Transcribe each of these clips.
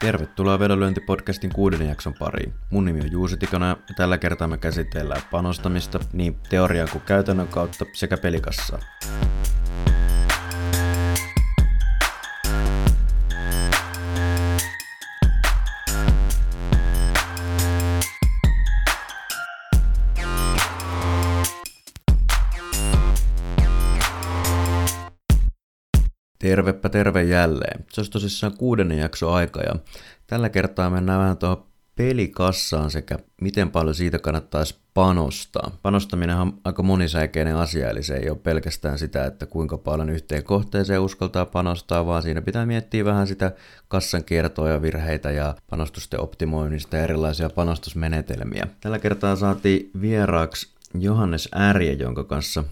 Tervetuloa Vedonlyöntipodcastin kuuden jakson pariin. Mun nimi on Juusi Tikona ja tällä kertaa me käsitellään panostamista niin teorian kuin käytännön kautta sekä pelikassaa. Tervepä terve jälleen. Se olisi tosissaan kuudennen jakso aika ja tällä kertaa mennään vähän tuohon pelikassaan sekä miten paljon siitä kannattaisi panostaa. Panostaminen on aika monisäikeinen asia, eli se ei ole pelkästään sitä, että kuinka paljon yhteen kohteeseen uskaltaa panostaa, vaan siinä pitää miettiä vähän sitä kassan kiertoa ja virheitä ja panostusten optimoinnista ja erilaisia panostusmenetelmiä. Tällä kertaa saatiin vieraaksi Johannes Ärje, jonka kanssa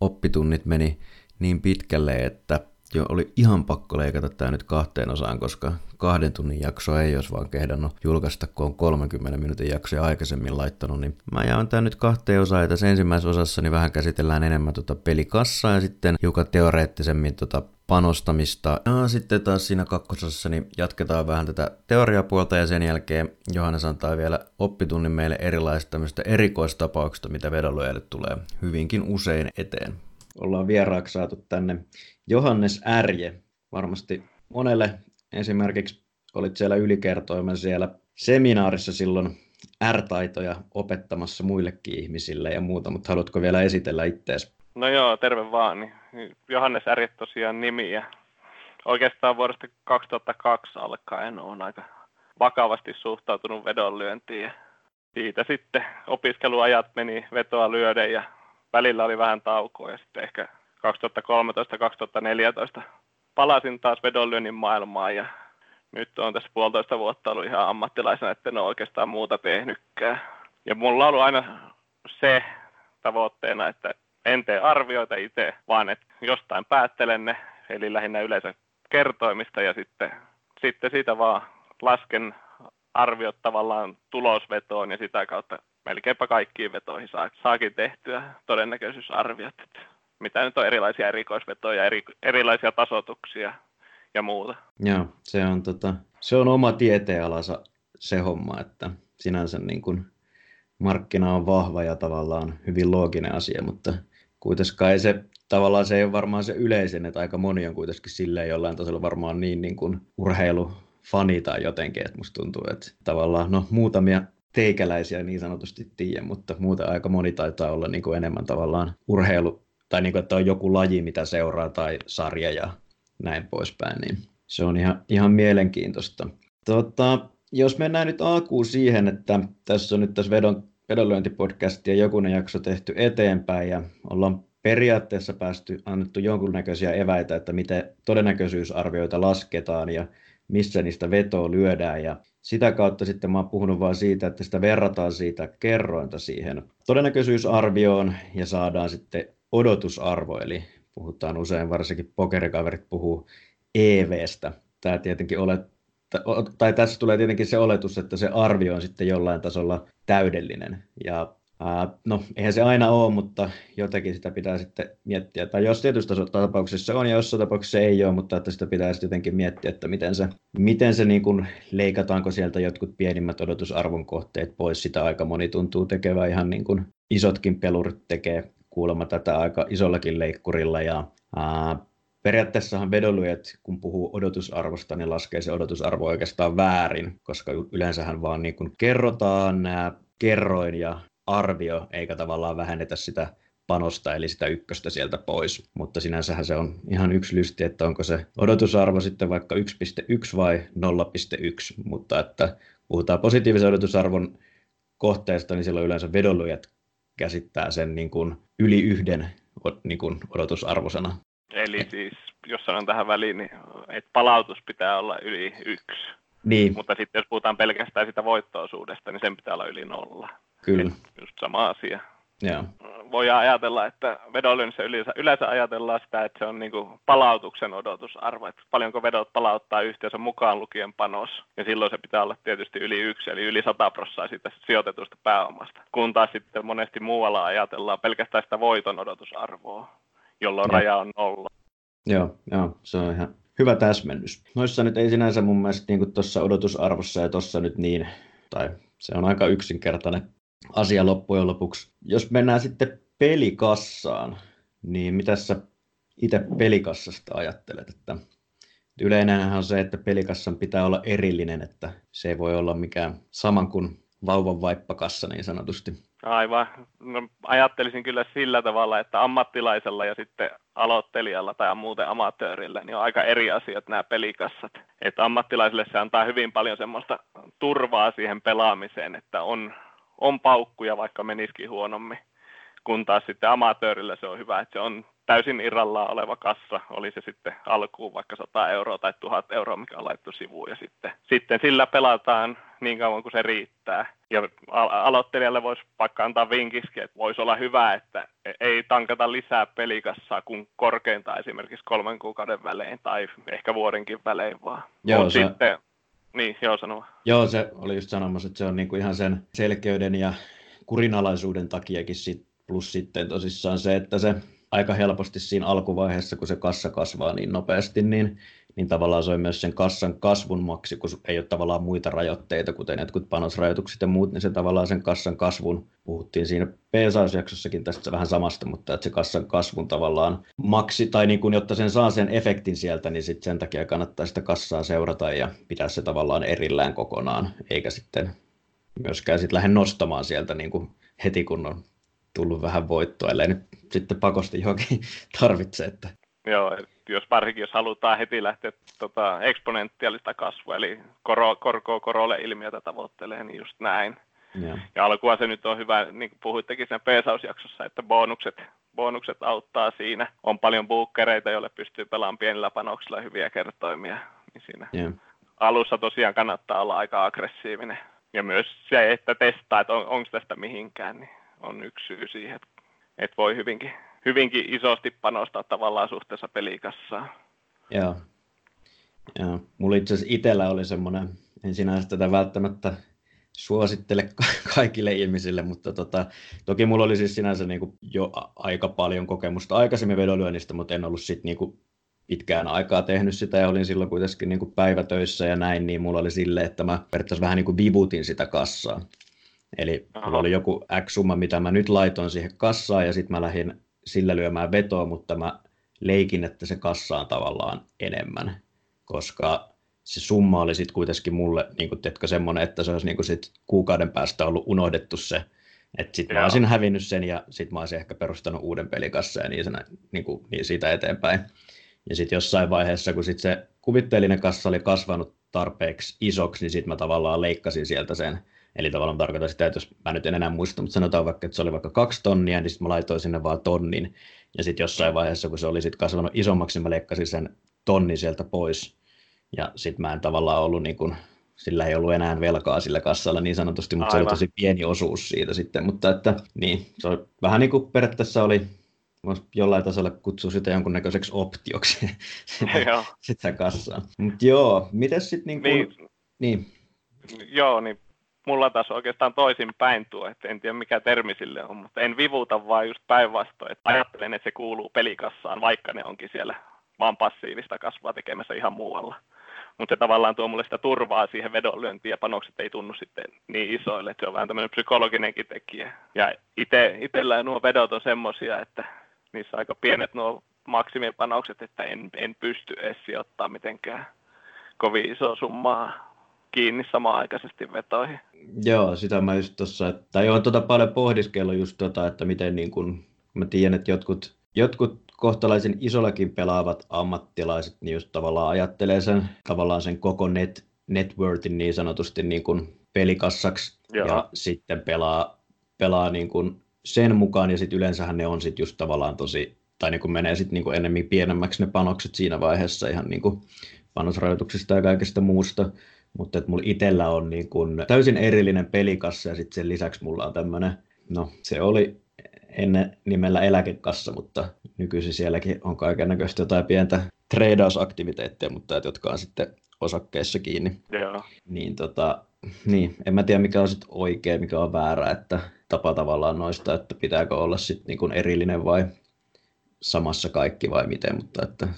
oppitunnit meni niin pitkälle, että jo oli ihan pakko leikata tämä nyt kahteen osaan, koska kahden tunnin jakso ei olisi vaan kehdannut julkaista, kun on 30 minuutin jaksoja aikaisemmin laittanut, niin mä jaan tämä nyt kahteen osaan, ja tässä ensimmäisessä osassa niin vähän käsitellään enemmän tuota pelikassaa ja sitten hiukan teoreettisemmin tuota panostamista. Ja sitten taas siinä kakkososassa niin jatketaan vähän tätä teoriapuolta ja sen jälkeen Johannes antaa vielä oppitunnin meille erilaisista tämmöistä erikoistapauksista, mitä vedonlyöjille tulee hyvinkin usein eteen. Ollaan vieraaksi saatu tänne Johannes Ärje, varmasti monelle esimerkiksi olit siellä ylikertoimen siellä seminaarissa silloin R-taitoja opettamassa muillekin ihmisille ja muuta, mutta haluatko vielä esitellä ittees? No joo, terve vaan. Johannes Ärje tosiaan nimi ja oikeastaan vuodesta 2002 alkaen on aika vakavasti suhtautunut vedonlyöntiin ja siitä sitten opiskeluajat meni vetoa lyöden ja välillä oli vähän taukoa ja sitten ehkä 2013-2014 palasin taas vedonlyönnin maailmaan ja nyt on tässä puolitoista vuotta ollut ihan ammattilaisena, että en ole oikeastaan muuta tehnytkään. Ja mulla on ollut aina se tavoitteena, että en tee arvioita itse, vaan että jostain päättelen ne, eli lähinnä yleensä kertoimista ja sitten, sitten siitä vaan lasken arviot tavallaan tulosvetoon ja sitä kautta melkeinpä kaikkiin vetoihin saa, saakin tehtyä todennäköisyysarviot mitä nyt on erilaisia erikoisvetoja, eri, erilaisia tasotuksia ja muuta. Joo, se on, tota, se on oma tieteenalansa se homma, että sinänsä niin kuin markkina on vahva ja tavallaan hyvin looginen asia, mutta kuitenkaan se tavallaan se ei ole varmaan se yleisen, että aika moni on kuitenkin silleen jollain tasolla varmaan niin, niin kuin urheilufani tai jotenkin, että musta tuntuu, että tavallaan no muutamia teikäläisiä niin sanotusti tiedä, mutta muuten aika moni taitaa olla niin kuin enemmän tavallaan urheilu tai niin kuin, että on joku laji, mitä seuraa tai sarja ja näin poispäin, niin se on ihan, ihan mielenkiintoista. Tota, jos mennään nyt alkuun siihen, että tässä on nyt tässä vedon, vedonlyöntipodcast ja jokunen jakso tehty eteenpäin ja ollaan periaatteessa päästy annettu jonkunnäköisiä eväitä, että miten todennäköisyysarvioita lasketaan ja missä niistä vetoa lyödään ja sitä kautta sitten mä oon puhunut vain siitä, että sitä verrataan siitä kerrointa siihen todennäköisyysarvioon ja saadaan sitten odotusarvo, eli puhutaan usein, varsinkin pokerikaverit puhuu EVstä. Tämä tietenkin olet, tai tässä tulee tietenkin se oletus, että se arvio on sitten jollain tasolla täydellinen. Ja no, eihän se aina ole, mutta jotenkin sitä pitää sitten miettiä. Tai jos tietyssä tapauksessa on ja jossain tapauksessa ei ole, mutta että sitä pitää jotenkin miettiä, että miten se, miten se niin kuin, leikataanko sieltä jotkut pienimmät odotusarvon kohteet pois. Sitä aika moni tuntuu tekevän ihan niin kuin isotkin pelurit tekee kuulemma tätä aika isollakin leikkurilla ja ää, periaatteessahan vedonlyöjät, kun puhuu odotusarvosta, niin laskee se odotusarvo oikeastaan väärin, koska yleensähän vaan niin kuin kerrotaan nämä kerroin ja arvio, eikä tavallaan vähennetä sitä panosta, eli sitä ykköstä sieltä pois. Mutta sinänsähän se on ihan yksi lysti, että onko se odotusarvo sitten vaikka 1.1 vai 0.1, mutta että puhutaan positiivisen odotusarvon kohteesta, niin silloin yleensä vedonlyöjät käsittää sen niin kuin yli yhden niin kuin odotusarvosana. Eli siis, jos sanon tähän väliin, niin että palautus pitää olla yli yksi. Niin. Mutta sitten jos puhutaan pelkästään sitä voittoisuudesta, niin sen pitää olla yli nolla. Kyllä. Et just sama asia. Joo. Voidaan ajatella, että vedonlyönnissä yleensä, yleensä ajatellaan sitä, että se on niin kuin palautuksen odotusarvo, että paljonko vedot palauttaa yhteensä mukaan lukien panos. Ja silloin se pitää olla tietysti yli yksi, eli yli 100 prosenttia siitä sijoitetusta pääomasta. Kun taas sitten monesti muualla ajatellaan pelkästään sitä voiton odotusarvoa, jolloin ja. raja on nolla. Joo, joo, se on ihan, hyvä täsmennys. Noissa nyt ei sinänsä mun mielestä niin tuossa odotusarvossa ja tuossa nyt niin, tai se on aika yksinkertainen asia loppujen lopuksi. Jos mennään sitten pelikassaan, niin mitä sä itse pelikassasta ajattelet? Että yleinenhän on se, että pelikassan pitää olla erillinen, että se ei voi olla mikään saman kuin vauvan vaippakassa niin sanotusti. Aivan. No, ajattelisin kyllä sillä tavalla, että ammattilaisella ja sitten aloittelijalla tai muuten amatöörillä niin on aika eri asiat nämä pelikassat. Että ammattilaisille se antaa hyvin paljon semmoista turvaa siihen pelaamiseen, että on, on paukkuja vaikka menisikin huonommin. Kun taas sitten amatöörillä se on hyvä, että se on täysin irrallaan oleva kassa, oli se sitten alkuun vaikka 100 euroa tai 1000 euroa, mikä on laittu sivuun, ja sitten, sitten sillä pelataan niin kauan kuin se riittää. Ja aloittelijalle voisi vaikka antaa vinkiskin, että voisi olla hyvä, että ei tankata lisää pelikassaa kuin korkeintaan esimerkiksi kolmen kuukauden välein tai ehkä vuodenkin välein vaan. Joo, se... sitten, niin, joo sanoa. Joo, se oli just sanomassa, että se on niinku ihan sen selkeyden ja kurinalaisuuden takiakin sit, plus sitten tosissaan se, että se aika helposti siinä alkuvaiheessa, kun se kassa kasvaa niin nopeasti, niin, niin tavallaan se on myös sen kassan kasvun maksi, kun ei ole tavallaan muita rajoitteita, kuten jotkut panosrajoitukset ja muut, niin se tavallaan sen kassan kasvun, puhuttiin siinä PSAS-jaksossakin tästä vähän samasta, mutta että se kassan kasvun tavallaan maksi, tai niin kuin, jotta sen saa sen efektin sieltä, niin sitten sen takia kannattaa sitä kassaa seurata ja pitää se tavallaan erillään kokonaan, eikä sitten myöskään sitten lähde nostamaan sieltä niin kuin heti kun on tullut vähän voittoa, ellei nyt sitten pakosti johonkin tarvitse. Että. Joo, jos varsinkin jos halutaan heti lähteä tota, eksponentiaalista kasvua, eli koro, korkoa korolle ilmiötä tavoittelee, niin just näin. Ja, ja alkua se nyt on hyvä, niin kuin puhuittekin sen peesausjaksossa, että bonukset, bonukset auttaa siinä. On paljon buukkereita, joille pystyy pelaamaan pienillä panoksilla hyviä kertoimia. Niin siinä yeah. alussa tosiaan kannattaa olla aika aggressiivinen. Ja myös se, että testaa, että on, onko tästä mihinkään, niin on yksi syy siihen, että voi hyvinkin, hyvinkin isosti panostaa tavallaan suhteessa pelikassaan. Joo. Joo. Mulla itse asiassa itsellä oli semmoinen, en sinänsä tätä välttämättä suosittele kaikille ihmisille, mutta tota, toki mulla oli siis sinänsä niin kuin jo aika paljon kokemusta aikaisemmin vedonlyönnistä, mutta en ollut sit niin kuin pitkään aikaa tehnyt sitä ja olin silloin kuitenkin niin kuin päivätöissä ja näin, niin mulla oli sille, että mä periaatteessa vähän niin kuin vivutin sitä kassaa. Eli Aha. mulla oli joku X-summa, mitä mä nyt laitoin siihen kassaan ja sitten mä lähdin sillä lyömään vetoa, mutta mä leikin, että se kassa on tavallaan enemmän, koska se summa oli sitten kuitenkin mulle, niin teetkö, semmoinen, että se olisi niin sit kuukauden päästä ollut unohdettu se, että sitten mä olisin hävinnyt sen ja sitten mä olisin ehkä perustanut uuden pelikassa ja niin, se, niin, kuin, niin siitä eteenpäin. Ja sitten jossain vaiheessa, kun sit se kuvitteellinen kassa oli kasvanut tarpeeksi isoksi, niin sitten mä tavallaan leikkasin sieltä sen Eli tavallaan tarkoitan sitä, että jos mä nyt en enää muista, mutta sanotaan vaikka, että se oli vaikka kaksi tonnia, niin sitten mä laitoin sinne vaan tonnin. Ja sitten jossain vaiheessa, kun se oli sitten kasvanut isommaksi, mä leikkasin sen tonnin sieltä pois. Ja sitten mä en tavallaan ollut niin kuin, sillä ei ollut enää velkaa sillä kassalla niin sanotusti, mutta Aivan. se oli tosi pieni osuus siitä sitten. Mutta että niin, se oli vähän niin kuin periaatteessa oli, jollain tasolla kutsua sitä jonkunnäköiseksi optioksi sitä, sitä kassaa. Mutta joo, miten sitten niin kuin, niin. niin. Joo, niin mulla taas oikeastaan toisin päin tuo, että en tiedä mikä termi sille on, mutta en vivuta vaan just päinvastoin, että ajattelen, että se kuuluu pelikassaan, vaikka ne onkin siellä vaan passiivista kasvua tekemässä ihan muualla. Mutta se tavallaan tuo mulle sitä turvaa siihen vedonlyöntiin ja panokset ei tunnu sitten niin isoille, että se on vähän tämmöinen psykologinenkin tekijä. Ja ite, nuo vedot on semmoisia, että niissä aika pienet nuo maksimipanokset, että en, en pysty edes sijoittamaan mitenkään kovin iso summaa kiinni samaaikaisesti vetoihin. Joo, sitä mä just tuossa, tai on tuota paljon pohdiskellut just tota, että miten niin kun, mä tiedän, että jotkut, jotkut kohtalaisen isollakin pelaavat ammattilaiset, niin just tavallaan ajattelee sen, tavallaan sen koko net, networkin niin sanotusti niin kuin pelikassaksi, Joo. ja sitten pelaa, pelaa niin kuin sen mukaan, ja sitten yleensähän ne on sitten just tavallaan tosi, tai niin kuin menee sitten niin kuin enemmän pienemmäksi ne panokset siinä vaiheessa ihan niin kuin panosrajoituksista ja kaikesta muusta, mutta että mulla itsellä on niin kun täysin erillinen pelikassa ja sitten sen lisäksi mulla on tämmöinen, no se oli ennen nimellä eläkekassa, mutta nykyisin sielläkin on kaiken näköistä jotain pientä treidausaktiviteetteja, mutta että, jotka on sitten osakkeissa kiinni. Joo. Niin, tota, niin, en mä tiedä mikä on sitten oikea, mikä on väärä, että tapa tavallaan noista, että pitääkö olla sitten niin erillinen vai samassa kaikki vai miten, mutta että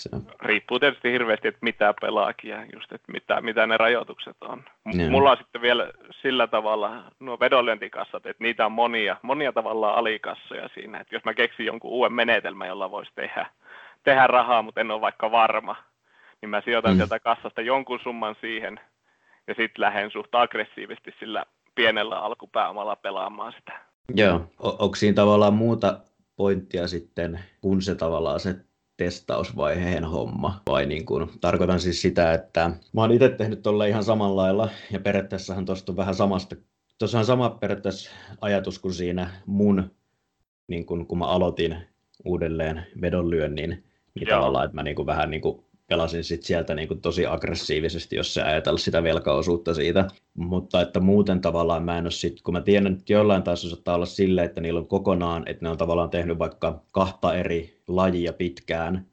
se on. Riippuu tietysti hirveästi, että mitä pelaakin ja just, että mitä, mitä ne rajoitukset on. Yeah. Mulla on sitten vielä sillä tavalla nuo vedonlyöntikassat, että niitä on monia, monia tavallaan alikassoja siinä. Että jos mä keksin jonkun uuden menetelmän, jolla voisi tehdä, tehdä rahaa, mutta en ole vaikka varma, niin mä sijoitan mm. sieltä kassasta jonkun summan siihen ja sitten lähden suht aggressiivisesti sillä pienellä alkupääomalla pelaamaan sitä. Joo, o- onko siinä tavallaan muuta pointtia sitten, kun se tavallaan se testausvaiheen homma. Vai niin kuin, tarkoitan siis sitä, että mä oon itse tehnyt tuolle ihan samalla lailla, ja periaatteessahan tuosta on vähän samasta, tuossa on sama periaatteessa ajatus kuin siinä mun, niin kuin, kun mä aloitin uudelleen vedonlyönnin, niin Joo. tavallaan, että mä niin kuin vähän niin kuin pelasin sit sieltä niin kuin tosi aggressiivisesti, jos se ajatella sitä velkaosuutta siitä. Mutta että muuten tavallaan mä en ole sit, kun mä tiedän, että jollain taas saattaa olla sille, että niillä on kokonaan, että ne on tavallaan tehnyt vaikka kahta eri lajia pitkään,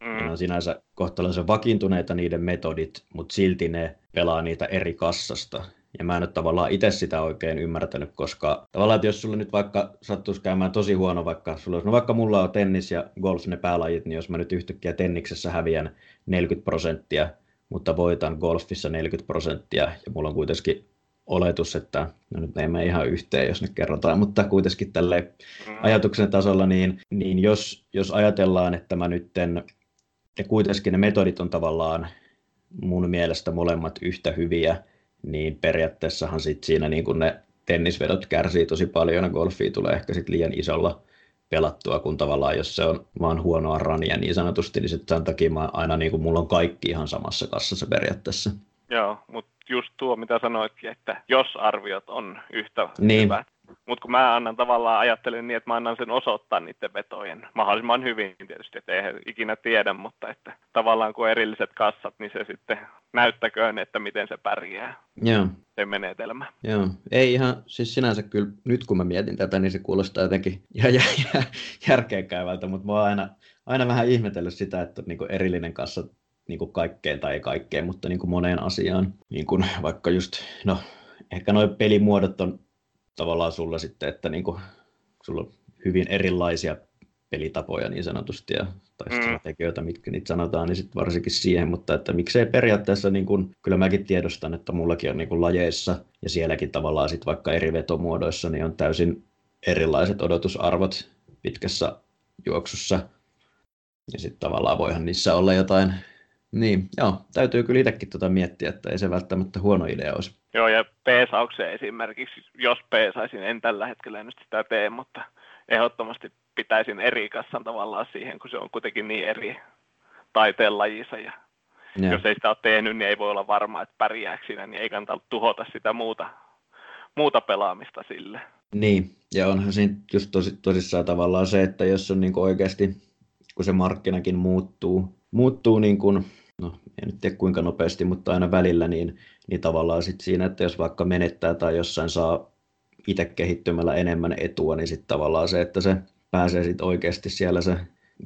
mm. ne on sinänsä kohtalaisen vakiintuneita niiden metodit, mutta silti ne pelaa niitä eri kassasta. Ja mä en ole tavallaan itse sitä oikein ymmärtänyt, koska tavallaan, että jos sulla nyt vaikka sattuisi käymään tosi huono, vaikka sulla olisi, no vaikka mulla on tennis ja golf ne päälajit, niin jos mä nyt yhtäkkiä tenniksessä häviän 40 prosenttia, mutta voitan golfissa 40 prosenttia, ja mulla on kuitenkin oletus, että no nyt ei mene ihan yhteen, jos nyt kerrotaan, mutta kuitenkin tälle mm. ajatuksen tasolla, niin, niin jos, jos ajatellaan, että mä nytten, ja kuitenkin ne metodit on tavallaan mun mielestä molemmat yhtä hyviä, niin periaatteessahan sit siinä niin kun ne tennisvedot kärsii tosi paljon ja golfia tulee ehkä sit liian isolla pelattua, kun tavallaan jos se on vaan huonoa rania niin sanotusti, niin sitten sen takia mä aina niin kuin mulla on kaikki ihan samassa kassassa periaatteessa. Joo, mutta just tuo mitä sanoitkin, että jos arviot on yhtä niin. hyvät, mutta kun mä annan tavallaan, ajattelen niin, että mä annan sen osoittaa niiden vetojen mahdollisimman hyvin tietysti, että eihän ikinä tiedä, mutta että tavallaan kun erilliset kassat, niin se sitten näyttäköön, että miten se pärjää. Joo. Se menetelmä. Joo. Ei ihan, siis sinänsä kyllä, nyt kun mä mietin tätä, niin se kuulostaa jotenkin ihan jä, jä, järkeenkäyvältä, mutta mä oon aina, aina vähän ihmetellyt sitä, että niin erillinen kassa niin kuin kaikkeen tai ei kaikkeen, mutta niin kuin moneen asiaan. Niin kuin vaikka just, no ehkä nuo pelimuodot on tavallaan sulla sitten, että niin kuin, sulla on hyvin erilaisia pelitapoja niin sanotusti ja, tai mm. strategioita, mitkä niitä sanotaan, niin sitten varsinkin siihen, mutta että miksei periaatteessa, niin kun, kyllä mäkin tiedostan, että mullakin on niin kun lajeissa ja sielläkin tavallaan sitten vaikka eri vetomuodoissa, niin on täysin erilaiset odotusarvot pitkässä juoksussa. Ja sitten tavallaan voihan niissä olla jotain niin, joo, täytyy kyllä itsekin tuota miettiä, että ei se välttämättä huono idea olisi. Joo, ja peesaukseen esimerkiksi, jos peesaisin, en tällä hetkellä nyt sitä tee, mutta ehdottomasti pitäisin eri kassan tavallaan siihen, kun se on kuitenkin niin eri taiteen lajissa. Ja ja. jos ei sitä ole tehnyt, niin ei voi olla varma, että pärjääkö siinä, niin ei kannata tuhota sitä muuta, muuta pelaamista sille. Niin, ja onhan siinä just tosi, tosissaan tavallaan se, että jos on niin oikeasti, kun se markkinakin muuttuu, muuttuu niin kuin no en nyt tiedä kuinka nopeasti, mutta aina välillä, niin, niin tavallaan sit siinä, että jos vaikka menettää tai jossain saa itse kehittymällä enemmän etua, niin sitten tavallaan se, että se pääsee sitten oikeasti siellä se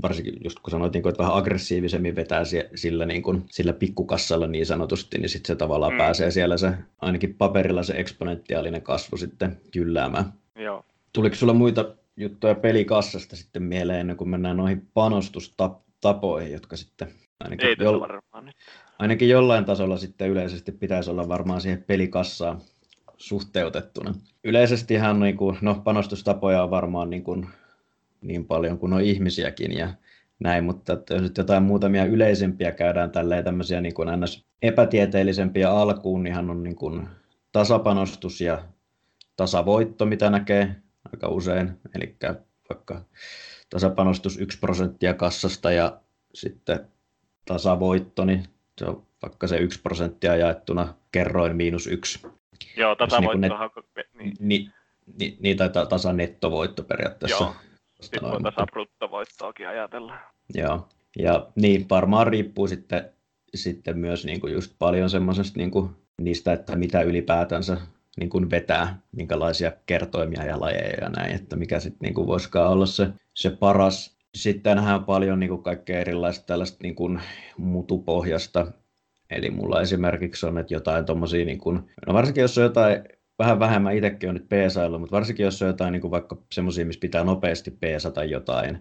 varsinkin just kun sanoit, niin että vähän aggressiivisemmin vetää sillä, niin kuin, sillä pikkukassalla niin sanotusti, niin sitten se tavallaan mm. pääsee siellä se, ainakin paperilla se eksponentiaalinen kasvu sitten kylläämään. Joo. Tuliko sulla muita juttuja pelikassasta sitten mieleen ennen kuin mennään noihin panostustapoihin, jotka sitten Ainakin, Ei jo, varmaan nyt. ainakin jollain tasolla sitten yleisesti pitäisi olla varmaan siihen pelikassaan suhteutettuna. Yleisestihan niin kuin, no, panostustapoja on varmaan niin, kuin, niin paljon kuin on ihmisiäkin ja näin, mutta että jos nyt jotain muutamia yleisempiä käydään tälleen tämmöisiä niin kuin ns. epätieteellisempiä alkuun, niin hän on niin kuin tasapanostus ja tasavoitto, mitä näkee aika usein, eli vaikka tasapanostus 1 prosenttia kassasta ja sitten tasavoitto, niin se on vaikka se yksi prosenttia jaettuna kerroin miinus yksi. Joo, tasavoittohan... Niin, niin, niin, niin tai tasa nettovoitto periaatteessa. Joo, sitten voi tasa bruttovoittoakin ajatella. Joo, ja niin varmaan riippuu sitten, sitten myös niin kuin just paljon semmoisesta niin kuin niistä, että mitä ylipäätänsä niin kuin vetää, minkälaisia kertoimia ja lajeja ja näin, että mikä sitten niin kuin voisikaan olla se, se paras sitten on paljon niin kuin kaikkea erilaista tällaista niin kuin mutupohjasta. Eli mulla esimerkiksi on, että jotain tommosia, niin kuin, no varsinkin jos on jotain, vähän vähemmän itsekin on nyt peesailu, mutta varsinkin jos on jotain niin kuin vaikka semmoisia, missä pitää nopeasti peesata jotain,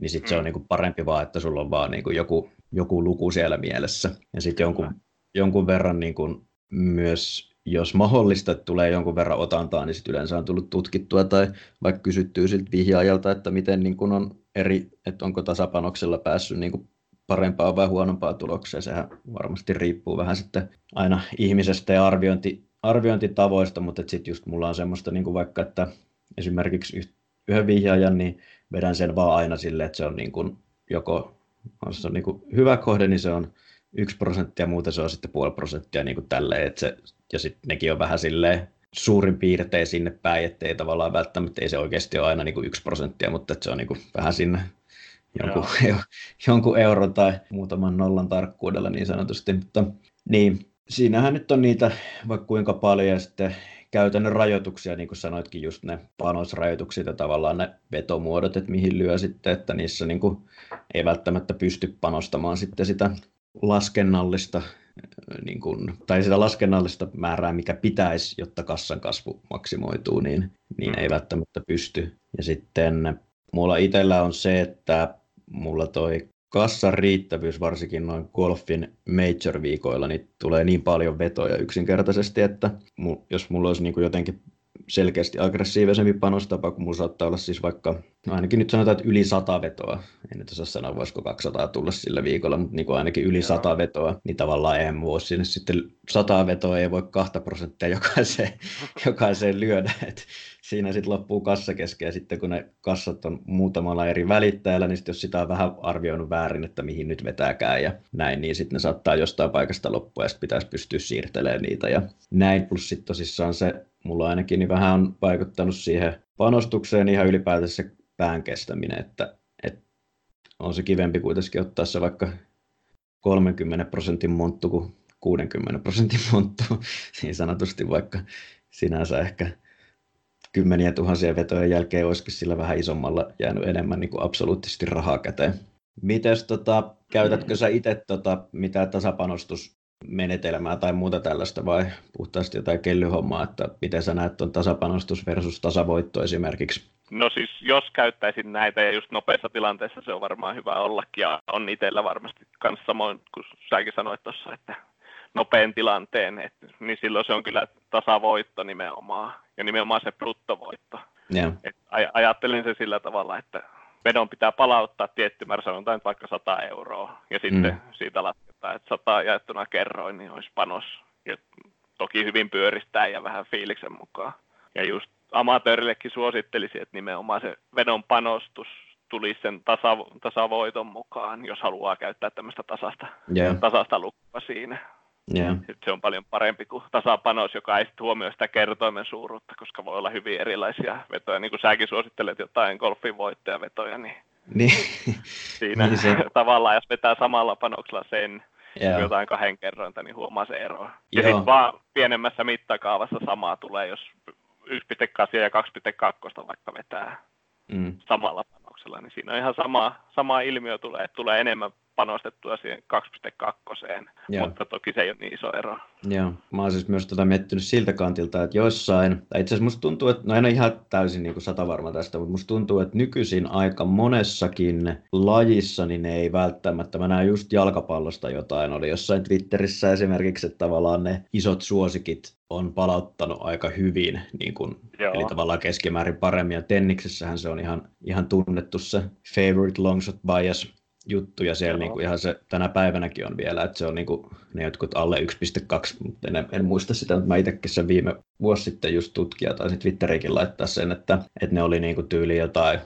niin sitten mm. se on mm. niin kuin parempi vaan, että sulla on vaan niin kuin joku, joku luku siellä mielessä. Ja sitten jonkun, jonkun verran niin kuin myös, jos mahdollista, että tulee jonkun verran otantaa, niin sitten yleensä on tullut tutkittua tai vaikka kysyttyy siltä vihjaajalta, että miten niin kuin on eri, että onko tasapanoksella päässyt niin kuin parempaa vai huonompaa tulokseen. Sehän varmasti riippuu vähän sitten aina ihmisestä ja arviointi, arviointitavoista, mutta sitten just mulla on semmoista niin kuin vaikka, että esimerkiksi yhden vihjaajan, niin vedän sen vaan aina silleen, että se on niin kuin joko jos se on niin kuin hyvä kohde, niin se on yksi prosenttia, muuten se on sitten puoli prosenttia niin kuin tälleen, että se, ja sitten nekin on vähän silleen suurin piirtein sinne päin, ettei tavallaan välttämättä, ei se oikeasti ole aina niin kuin yksi prosenttia, mutta että se on niin kuin vähän sinne jonkun, jonkun euron tai muutaman nollan tarkkuudella niin sanotusti, mutta niin, siinähän nyt on niitä vaikka kuinka paljon ja sitten käytännön rajoituksia, niin kuin sanoitkin, just ne panosrajoitukset ja tavallaan ne vetomuodot, että mihin lyö sitten, että niissä niin kuin ei välttämättä pysty panostamaan sitten sitä laskennallista niin kuin, tai sitä laskennallista määrää, mikä pitäisi, jotta kassan kasvu maksimoituu, niin, niin ei mm. välttämättä pysty. Ja sitten mulla itsellä on se, että mulla toi kassan riittävyys, varsinkin noin golfin major-viikoilla, niin tulee niin paljon vetoja yksinkertaisesti, että jos mulla olisi niin kuin jotenkin selkeästi aggressiivisempi panostapa, kun mulla saattaa olla siis vaikka, no ainakin nyt sanotaan, että yli sata vetoa, en nyt osaa sanoa, voisiko 200 tulla sillä viikolla, mutta niin kuin ainakin yli sata vetoa, niin tavallaan en voi sinne sitten sata vetoa ei voi kahta prosenttia jokaiseen, jokaiseen lyödä, että siinä sitten loppuu kassa kesken ja sitten kun ne kassat on muutamalla eri välittäjällä, niin sitten jos sitä on vähän arvioinut väärin, että mihin nyt vetääkään ja näin, niin sitten ne saattaa jostain paikasta loppua ja sitten pitäisi pystyä siirtelemään niitä ja näin. Plus sitten tosissaan se, mulla ainakin niin vähän on vaikuttanut siihen panostukseen ihan ylipäätänsä se pään kestäminen, että, että on se kivempi kuitenkin ottaa se vaikka 30 prosentin monttu kuin 60 prosentin monttu, niin sanotusti vaikka sinänsä ehkä kymmeniä tuhansia vetojen jälkeen olisikin sillä vähän isommalla jäänyt enemmän niin kuin absoluuttisesti rahaa käteen. Mites tota, käytätkö sä itse tota, mitä tasapanostusmenetelmää tai muuta tällaista vai puhtaasti jotain kellyhommaa, että miten sä näet tuon tasapanostus versus tasavoitto esimerkiksi? No siis jos käyttäisin näitä ja just nopeassa tilanteessa se on varmaan hyvä ollakin ja on itsellä varmasti myös samoin kuin säkin sanoit tuossa, että nopean tilanteen, et, niin silloin se on kyllä tasavoitto nimenomaan, ja nimenomaan se bruttovoitto. Yeah. Et aj- ajattelin se sillä tavalla, että vedon pitää palauttaa tietty määrä, sanotaan vaikka 100 euroa, ja sitten mm. siitä lasketaan, että 100 jaettuna kerroin, niin olisi panos. Ja toki hyvin pyöristää ja vähän fiiliksen mukaan. Ja just amatöörillekin suosittelisin, että nimenomaan se vedon panostus tulisi sen tasa, tasavoiton mukaan, jos haluaa käyttää tämmöistä tasasta, yeah. tasasta lukua siinä. Yeah. Se on paljon parempi kuin tasapanos, joka ei huomioi sitä kertoimen suuruutta, koska voi olla hyvin erilaisia vetoja. Niin kuin säkin suosittelet jotain golfin voittajavetoja, niin, niin. siinä niin se... tavallaan, jos vetää samalla panoksella sen, yeah. jotain kahden kerrointa, niin huomaa se ero. Ja sitten vaan pienemmässä mittakaavassa samaa tulee, jos 1.8 ja 2.2 vaikka vetää mm. samalla panoksella, niin siinä on ihan sama, sama ilmiö tulee, että tulee enemmän panostettua siihen 2.2, mutta toki se ei ole niin iso ero. Joo, mä oon siis myös tota miettinyt siltä kantilta, että joissain, tai itse asiassa musta tuntuu, että, no en ole ihan täysin niin sata varma tästä, mutta musta tuntuu, että nykyisin aika monessakin lajissa, niin ne ei välttämättä, mä näen just jalkapallosta jotain, oli jossain Twitterissä esimerkiksi, että tavallaan ne isot suosikit on palauttanut aika hyvin, niin kuin, eli tavallaan keskimäärin paremmin, ja tenniksessähän se on ihan, ihan tunnettu se favorite longshot bias, juttu ja siellä niin kuin ihan se tänä päivänäkin on vielä, että se on niin kuin, ne jotkut alle 1.2, mutta en, en, muista sitä, mutta mä itsekin sen viime vuosi sitten just tutkija tai Twitteriinkin laittaa sen, että, että ne oli niin kuin tyyli jotain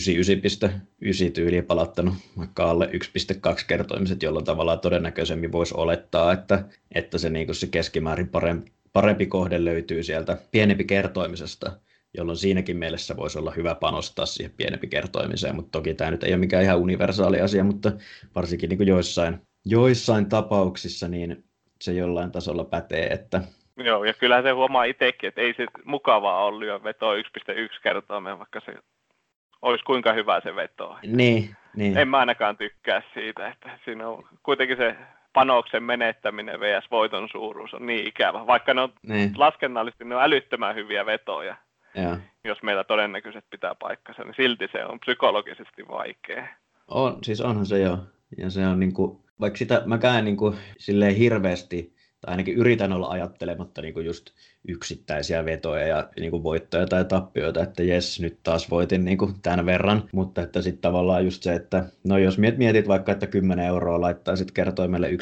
99.9 tyyliä palauttanut vaikka alle 1.2 kertoimiset, jolloin tavallaan todennäköisemmin voisi olettaa, että, että se, niin kuin se keskimäärin parempi, parempi kohde löytyy sieltä pienempi kertoimisesta jolloin siinäkin mielessä voisi olla hyvä panostaa siihen pienempi kertoimiseen, mutta toki tämä nyt ei ole mikään ihan universaali asia, mutta varsinkin niin kuin joissain, joissain tapauksissa niin se jollain tasolla pätee, että Joo, ja kyllä se huomaa itsekin, että ei se mukavaa ole lyö vetoa 1.1 kertoimeen, vaikka se olisi kuinka hyvä se veto. Niin, niin. En mä ainakaan tykkää siitä, että siinä on kuitenkin se panoksen menettäminen vs. voiton suuruus on niin ikävä, vaikka ne on niin. laskennallisesti ne on älyttömän hyviä vetoja Ja. jos meillä todennäköisesti pitää paikkansa, niin silti se on psykologisesti vaikea. On, siis onhan se jo. Ja se on niinku, vaikka sitä mäkään niinku silleen hirveästi, tai ainakin yritän olla ajattelematta niinku just yksittäisiä vetoja ja niinku voittoja tai tappioita, että jes, nyt taas voitin niinku tämän verran, mutta että sitten tavallaan just se, että no jos mietit vaikka, että 10 euroa laittaisit kertoimelle 1.1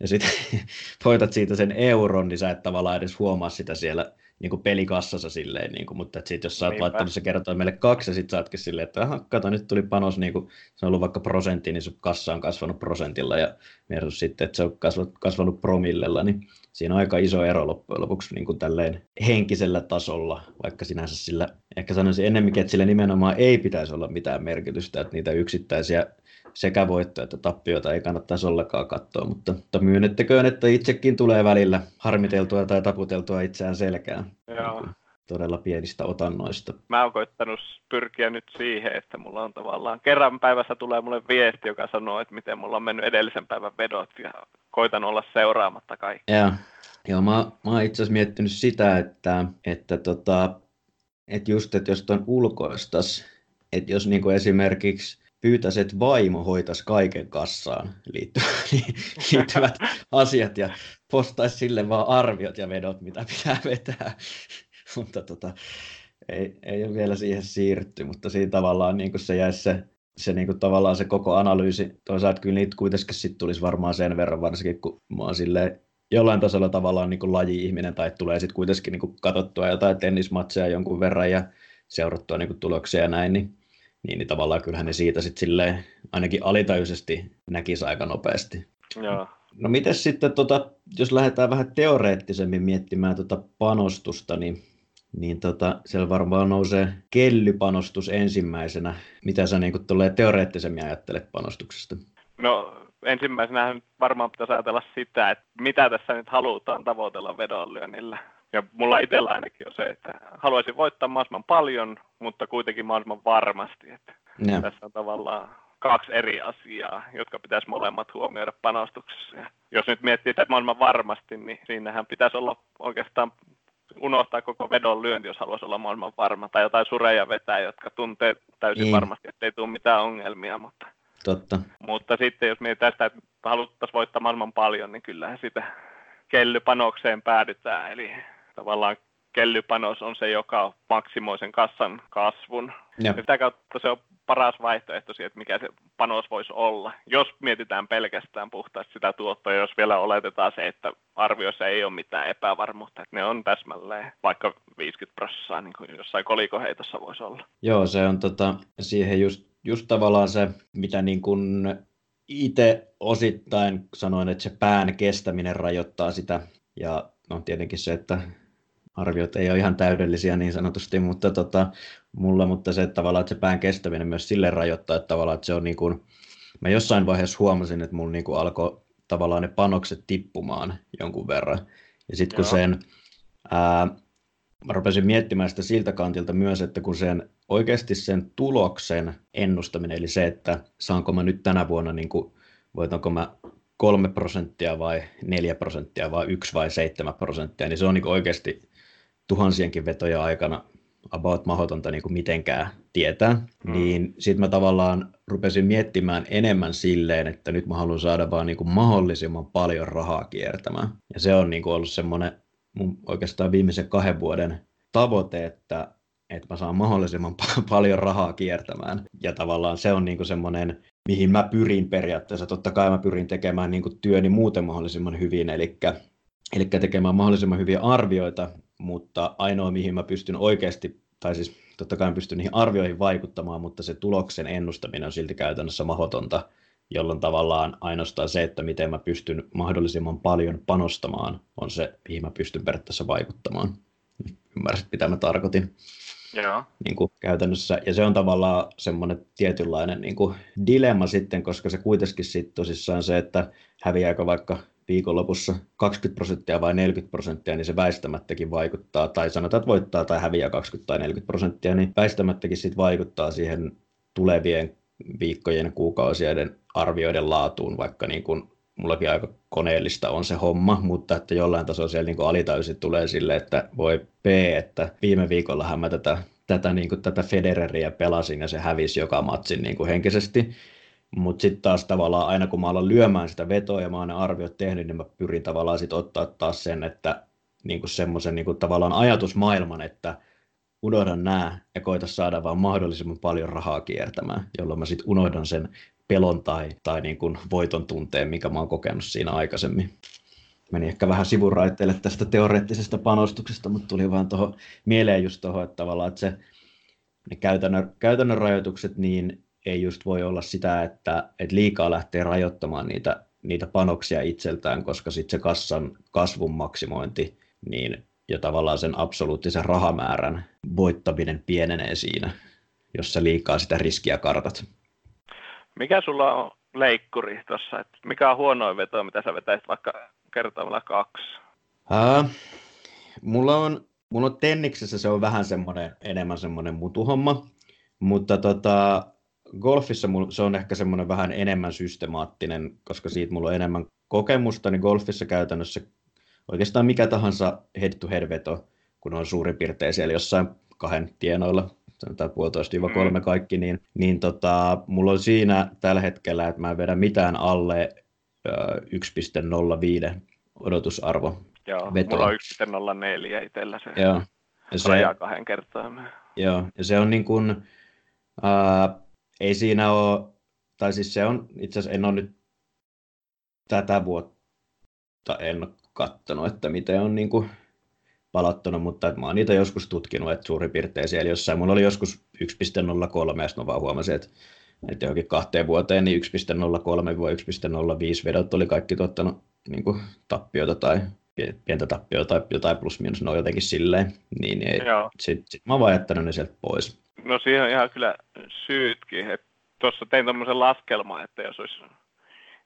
ja sitten voitat siitä sen euron, niin sä et tavallaan edes huomaa sitä siellä niin kuin pelikassassa silleen, niin kuin, mutta sitten jos sä oot laittanut se kertoo meille kaksi ja sitten sä ootkin silleen, että aha, kato, nyt tuli panos, niin kuin, se on ollut vaikka prosentti, niin sun kassa on kasvanut prosentilla ja versus sitten, että se on kasvanut, kasvanut promillella, niin siinä on aika iso ero loppujen lopuksi niin kuin tälleen henkisellä tasolla, vaikka sinänsä sillä, ehkä sanoisin ennemminkin, että sillä nimenomaan ei pitäisi olla mitään merkitystä, että niitä yksittäisiä sekä voittoja että tappioita ei kannattaisi ollenkaan katsoa, mutta, mutta myönnettäköön, että itsekin tulee välillä harmiteltua tai taputeltua itseään selkään. Joo. Todella pienistä otannoista. Mä oon koittanut pyrkiä nyt siihen, että mulla on tavallaan kerran päivässä tulee mulle viesti, joka sanoo, että miten mulla on mennyt edellisen päivän vedot ja koitan olla seuraamatta kaikki. Joo, Joo mä, mä oon itse asiassa miettinyt sitä, että, että, tota, että just, että jos tuon ulkoistas, että jos niinku esimerkiksi pyytäisi, että vaimo hoitaisi kaiken kassaan liittyvät asiat ja postaisi sille vaan arviot ja vedot, mitä pitää vetää. mutta tota, ei, ei ole vielä siihen siirrytty, mutta siinä tavallaan niin se jäisi se, se niin kuin tavallaan se koko analyysi. Toisaalta kyllä niitä kuitenkin sit tulisi varmaan sen verran, varsinkin kun mä oon silleen jollain tasolla tavallaan niin laji-ihminen tai tulee sitten kuitenkin niin katsottua jotain tennismatseja jonkun verran ja seurattua niin tuloksia ja näin, niin niin, niin tavallaan kyllähän ne siitä sitten silleen ainakin alitajuisesti näkisi aika nopeasti. Joo. No miten sitten, tota, jos lähdetään vähän teoreettisemmin miettimään tota panostusta, niin, niin tota, siellä varmaan nousee kellypanostus ensimmäisenä. Mitä sä niin tulee teoreettisemmin ajattelet panostuksesta? No ensimmäisenä varmaan pitäisi ajatella sitä, että mitä tässä nyt halutaan tavoitella vedonlyönnillä. Ja mulla itsellä ainakin on se, että haluaisin voittaa mahdollisimman paljon, mutta kuitenkin mahdollisimman varmasti. Että tässä on tavallaan kaksi eri asiaa, jotka pitäisi molemmat huomioida panostuksessa. Ja jos nyt miettii että mahdollisimman varmasti, niin siinähän pitäisi olla oikeastaan unohtaa koko vedon lyönti, jos haluaisi olla maailman varma, tai jotain sureja vetää, jotka tuntee täysin niin. varmasti, että ei tule mitään ongelmia, mutta, Totta. mutta sitten jos mietitään sitä, että haluttaisiin voittaa maailman paljon, niin kyllähän sitä kellypanokseen päädytään, eli tavallaan kellypanos on se, joka maksimoi sen kassan kasvun. Ja. Sitä kautta se on paras vaihtoehto siihen, että mikä se panos voisi olla. Jos mietitään pelkästään puhtaasti sitä tuottoa, jos vielä oletetaan se, että arvioissa ei ole mitään epävarmuutta, että ne on täsmälleen vaikka 50 prosenttia, niin kuin jossain kolikoheitossa voisi olla. Joo, se on tota, siihen just, just tavallaan se, mitä niin kuin itse osittain sanoin, että se pään kestäminen rajoittaa sitä. Ja no tietenkin se, että arviot ei ole ihan täydellisiä niin sanotusti, mutta tota, mulla, mutta se että tavallaan, että se pään kestäminen myös sille rajoittaa, että tavallaan, että se on niin kuin, mä jossain vaiheessa huomasin, että mulla niin kuin alkoi tavallaan ne panokset tippumaan jonkun verran. Ja sitten kun Joo. sen, ää, mä rupesin miettimään sitä siltä kantilta myös, että kun sen oikeasti sen tuloksen ennustaminen, eli se, että saanko mä nyt tänä vuonna, niin kuin, voitanko mä kolme prosenttia vai neljä prosenttia vai yksi vai seitsemän prosenttia, niin se on niin oikeasti tuhansienkin vetoja aikana about mahdotonta niin kuin mitenkään tietää, mm. niin sitten mä tavallaan rupesin miettimään enemmän silleen, että nyt mä haluan saada vaan niin kuin mahdollisimman paljon rahaa kiertämään. Ja se on niin kuin ollut semmoinen mun oikeastaan viimeisen kahden vuoden tavoite, että, että mä saan mahdollisimman paljon rahaa kiertämään. Ja tavallaan se on niin kuin semmoinen, mihin mä pyrin periaatteessa. Totta kai mä pyrin tekemään niin kuin työni muuten mahdollisimman hyvin, eli Eli tekemään mahdollisimman hyviä arvioita, mutta ainoa mihin mä pystyn oikeasti, tai siis totta kai pystyn niihin arvioihin vaikuttamaan, mutta se tuloksen ennustaminen on silti käytännössä mahdotonta, jolloin tavallaan ainoastaan se, että miten mä pystyn mahdollisimman paljon panostamaan, on se, mihin mä pystyn periaatteessa vaikuttamaan. Ymmärsit, mitä mä tarkoitin? Joo. Niin kuin käytännössä. Ja se on tavallaan semmoinen tietynlainen niin kuin dilemma sitten, koska se kuitenkin sitten tosissaan se, että häviääkö vaikka viikonlopussa 20 prosenttia vai 40 prosenttia, niin se väistämättäkin vaikuttaa, tai sanotaan, että voittaa tai häviää 20 tai 40 prosenttia, niin väistämättäkin sit vaikuttaa siihen tulevien viikkojen, kuukausien arvioiden laatuun, vaikka niin kuin mullakin aika koneellista on se homma, mutta että jollain tasolla siellä niin alitäysin tulee sille, että voi P, että viime viikolla mä tätä, tätä, niin kuin, tätä Federeriä pelasin ja se hävisi joka matsin niin kuin henkisesti. Mutta sitten taas tavallaan aina kun mä alan lyömään sitä vetoa ja mä oon ne arviot tehnyt, niin mä pyrin tavallaan sitten ottaa taas sen, että niin semmoisen niin tavallaan ajatusmaailman, että unohdan nämä ja koita saada vaan mahdollisimman paljon rahaa kiertämään, jolloin mä sitten unohdan sen pelon tai, tai niin kuin voiton tunteen, mikä mä oon kokenut siinä aikaisemmin. Meni ehkä vähän sivuraitteille tästä teoreettisesta panostuksesta, mutta tuli vaan tuohon mieleen just tuohon, että tavallaan että se, ne käytännön, käytännön rajoitukset niin ei just voi olla sitä, että, että liikaa lähtee rajoittamaan niitä, niitä panoksia itseltään, koska sitten se kassan kasvun maksimointi niin, ja tavallaan sen absoluuttisen rahamäärän voittaminen pienenee siinä, jos sä liikaa sitä riskiä kartat. Mikä sulla on leikkuri tuossa? mikä on huonoin veto, mitä sä vetäisit vaikka kertomalla kaksi? Uh, mulla on, mulla on tenniksessä se on vähän semmoinen, enemmän semmoinen mutuhomma, mutta tota, golfissa se on ehkä semmoinen vähän enemmän systemaattinen, koska siitä mulla on enemmän kokemusta, niin golfissa käytännössä oikeastaan mikä tahansa head-to-head veto, kun on suurin piirtein siellä jossain kahden tienoilla, sanotaan puolitoista kolme mm. kaikki, niin, niin tota, mulla on siinä tällä hetkellä, että mä en vedä mitään alle äh, 1.05 odotusarvo. Joo, vetoa. mulla on 1.04 itsellä se. Joo. Ja se, raja kahden kertaan. Joo, ja se on niin kuin, äh, ei siinä ole, tai siis se on, itse asiassa en ole nyt tätä vuotta, en ole katsonut, että miten on niin kuin palattanut, mutta mä oon niitä joskus tutkinut, että suurin piirtein siellä jossain. Mulla oli joskus 1.03 ja sitten mä vaan huomasin, että, että johonkin kahteen vuoteen niin 1.03-1.05 vedot oli kaikki tuottanut niin kuin tappioita tai pientä tappioita tai jotain plus minus, no jotenkin silleen, niin ei, sit, sit mä vaan jättänyt ne sieltä pois. No siihen on ihan kyllä syytkin, että tuossa tein tämmöisen laskelman, että jos olisi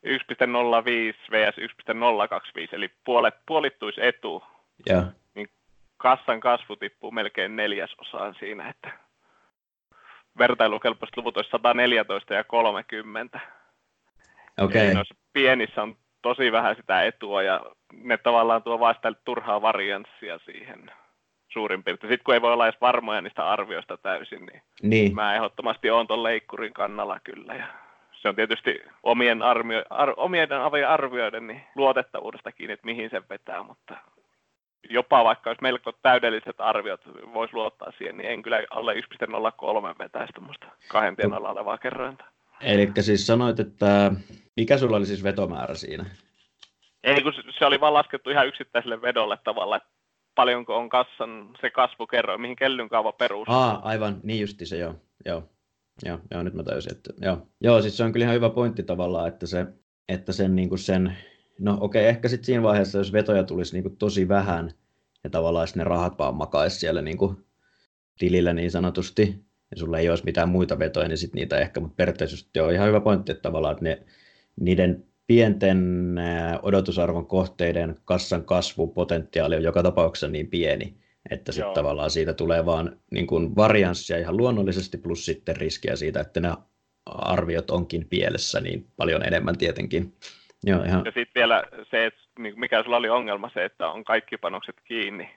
1.05 vs 1.025, eli puolet, puolittuisi etu, ja kassan kasvu tippuu melkein neljäsosaan siinä, että vertailukelpoiset luvut olisi 114 ja 30. Okei. Okay. pienissä on tosi vähän sitä etua ja ne tavallaan tuo vasta turhaa varianssia siihen suurin piirtein. Sitten kun ei voi olla edes varmoja niistä arvioista täysin, niin, niin. mä ehdottomasti oon tuon leikkurin kannalla kyllä. Ja se on tietysti omien, arvio, ar, omien arvioiden niin luotettavuudesta kiinni, että mihin se vetää, mutta jopa vaikka olisi melko täydelliset arviot, voisi luottaa siihen, niin en kyllä alle 1.03 vetäisi tuommoista kahden tien alla olevaa kerrointa. Eli siis sanoit, että mikä sulla oli siis vetomäärä siinä? Ei, kun se oli vaan laskettu ihan yksittäiselle vedolle tavalla, että paljonko on kassan se kasvukerroin, mihin kellyn kaava perustuu. Aa, aivan, niin justi se, joo. joo. Joo, joo, nyt mä täysin, että joo. Joo, siis se on kyllä ihan hyvä pointti tavallaan, että, se, että sen, niin kuin sen No okei, okay, ehkä sitten siinä vaiheessa, jos vetoja tulisi niin kuin tosi vähän ja tavallaan ne rahat vaan makaisi siellä niin kuin tilillä niin sanotusti, ja sulla ei olisi mitään muita vetoja, niin sitten niitä ehkä, mutta periaatteessa on ihan hyvä pointti, että tavallaan että ne, niiden pienten odotusarvon kohteiden kassan kasvupotentiaali on joka tapauksessa niin pieni, että sitten tavallaan siitä tulee vaan niin kuin varianssia ihan luonnollisesti, plus sitten riskiä siitä, että ne arviot onkin pielessä niin paljon enemmän tietenkin. Joo, ihan. Ja sitten vielä se, että mikä sulla oli ongelma, se, että on kaikki panokset kiinni. Niin.